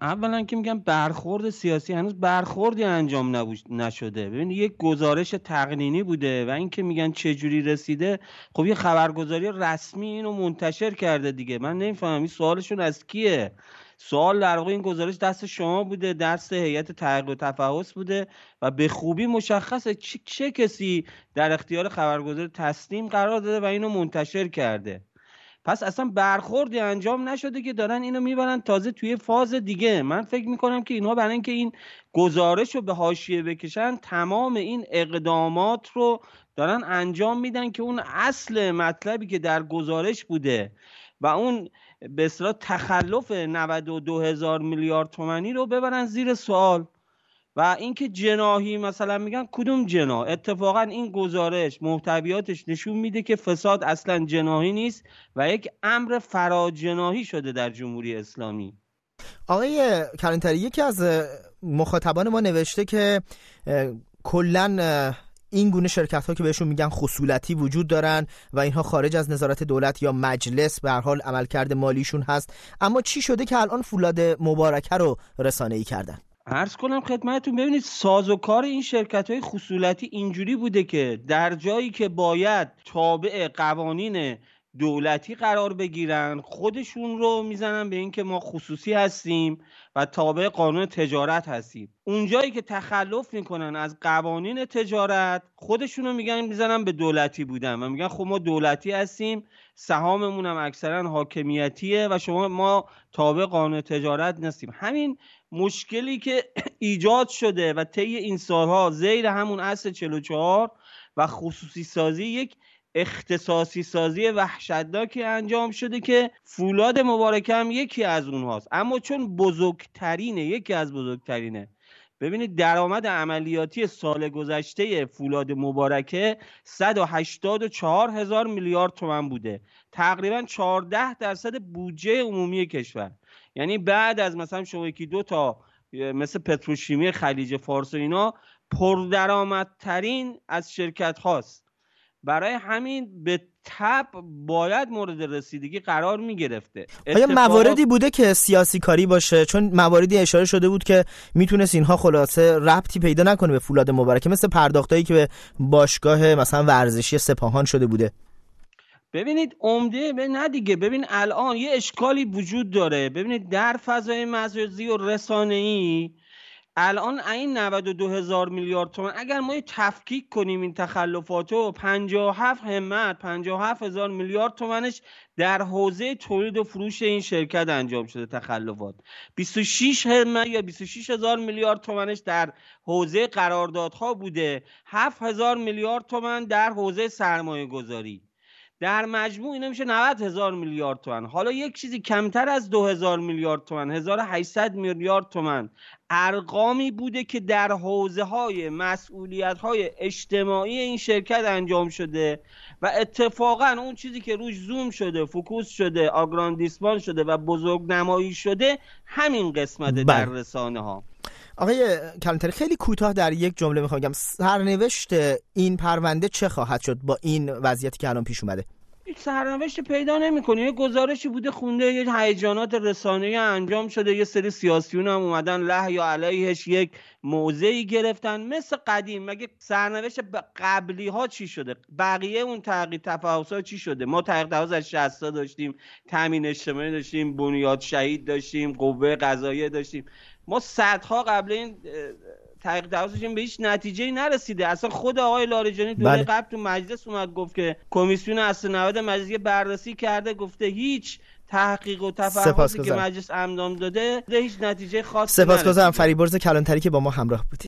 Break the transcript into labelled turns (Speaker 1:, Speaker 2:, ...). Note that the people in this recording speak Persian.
Speaker 1: اولا که میگم برخورد سیاسی هنوز برخوردی انجام نشده. ببینید یک گزارش تقنینی بوده و اینکه میگن چه جوری رسیده خب یه خبرگزاری رسمی اینو منتشر کرده دیگه. من نمی‌فهمم این سوالشون از کیه؟ سوال در واقع این گزارش دست شما بوده دست هیئت تحقیق و تفحص بوده و به خوبی مشخصه چه, چه کسی در اختیار خبرگزاری تسلیم قرار داده و اینو منتشر کرده. پس اصلا برخوردی انجام نشده که دارن اینو می‌برن تازه توی فاز دیگه. من فکر می‌کنم که اینها برای اینکه این گزارش رو به حاشیه بکشن تمام این اقدامات رو دارن انجام میدن که اون اصل مطلبی که در گزارش بوده و اون به اصطلاح تخلف 92 هزار میلیارد تومنی رو ببرن زیر سوال. و اینکه جناهی مثلا میگن کدوم جناح؟ اتفاقا این گزارش محتویاتش نشون میده که فساد اصلا جناهی نیست و یک امر فراجناهی شده در جمهوری اسلامی.
Speaker 2: آقای کلانتری یکی از مخاطبان ما نوشته که کلا این گونه شرکت ها که بهشون میگن خصولتی وجود دارن و اینها خارج از نظارت دولت یا مجلس به هر حال عملکرد مالیشون هست اما چی شده که الان فولاد مبارکه رو رسانه ای کردن؟
Speaker 1: عرض کنم خدمتتون ببینید ساز و کار این شرکت های خصولتی اینجوری بوده که در جایی که باید تابع قوانین دولتی قرار بگیرن خودشون رو می‌زنن به اینکه ما خصوصی هستیم و تابع قانون تجارت هستیم. اونجایی که تخلف می‌کنن از قوانین تجارت خودشون رو میگن می‌زنن به دولتی بودن و میگن خب ما دولتی هستیم سهاممون هم اکثرا حاکمیتیه و شما ما تابع قانون تجارت نیستیم. همین مشکلی که ایجاد شده و طی این سالها زیر همون اصل 44 و خصوصی سازی یک اختصاصی سازی وحشتناکی انجام شده که فولاد مبارکه هم یکی از اونهاست. اما چون بزرگترینه یکی از بزرگترینه. ببینید درآمد عملیاتی سال گذشته فولاد مبارکه 184 هزار میلیارد تومن بوده. تقریبا 14 درصد بودجه عمومی کشور. یعنی بعد از مثلا شما یکی دو تا مثل پتروشیمی خلیج فارس و اینا پردرآمدترین از شرکت هاست. برای همین به تب باید مورد رسیدگی قرار می گرفته.
Speaker 2: آیا مواردی بوده که سیاسی کاری باشه؟ چون مواردی اشاره شده بود که می‌تونست اینها خلاصه ربطی پیدا نکنه به فولاد مبارکه مثل پرداختایی که به باشگاه مثلا ورزشی سپاهان شده بوده.
Speaker 1: ببینید عمده به نه دیگه. ببین الان یه اشکالی وجود داره. ببینید در فضای مجازی و رسانه ای الان این 92 هزار میلیارد تومن اگر ما تفکیک کنیم این تخلفات و 57 همت 57 هزار میلیارد تومنش در حوزه تولید و فروش این شرکت انجام شده تخلفات. 26 همت یا 26 هزار میلیارد تومنش در حوزه قراردادها بوده. 7 هزار میلیارد تومن در حوزه سرمایه گذاری در مجموع اینا میشه 90 هزار میلیارد تومن حالا یک چیزی کمتر از 2000 میلیارد تومن 1800 میلیارد تومن ارقامی بوده که در حوزه های مسئولیت های اجتماعی این شرکت انجام شده و اتفاقا اون چیزی که روش زوم شده فکوس شده آگراندیسمان شده و بزرگ نمایی شده همین قسمت در بله. رسانه ها
Speaker 2: آقای کلانتری خیلی کوتاه در یک جمله می‌خوام بگم. سرنوشت این پرونده چه خواهد شد با این وضعیتی که الان پیش اومده؟
Speaker 1: سرنوشت پیدا نمی‌کنه. یه گزارشی بوده خونده یه هیجانات رسانه‌ای انجام شده یه سری سیاسیون هم اومدن له یا علیهش یک موضعی گرفتن. مثل قدیم. مگه سرنوشت قبلی ها چی شده؟ بقیه اون تحقیق تفاوض ها چی شده؟ ما تحقیق تفاوض از 60 داشتیم تامین اجتماعی داشتیم بنیاد شهید داشتیم قوه قضاییه داشتیم. ما صدها قبل این تحقیق تفاوضشون به هیچ نتیجه نرسیده. اصلا خود آقای لاریجانی دوره بله. قبل تو مجلس اومد گفت که کمیسیون اصل 90 مجلس بررسی کرده گفته هیچ تحقیق و تفاوضی که مجلس امدام داده هیچ نتیجه خاصی
Speaker 2: سپاسگزارم. فریبرز کلانتری که با ما همراه بودی.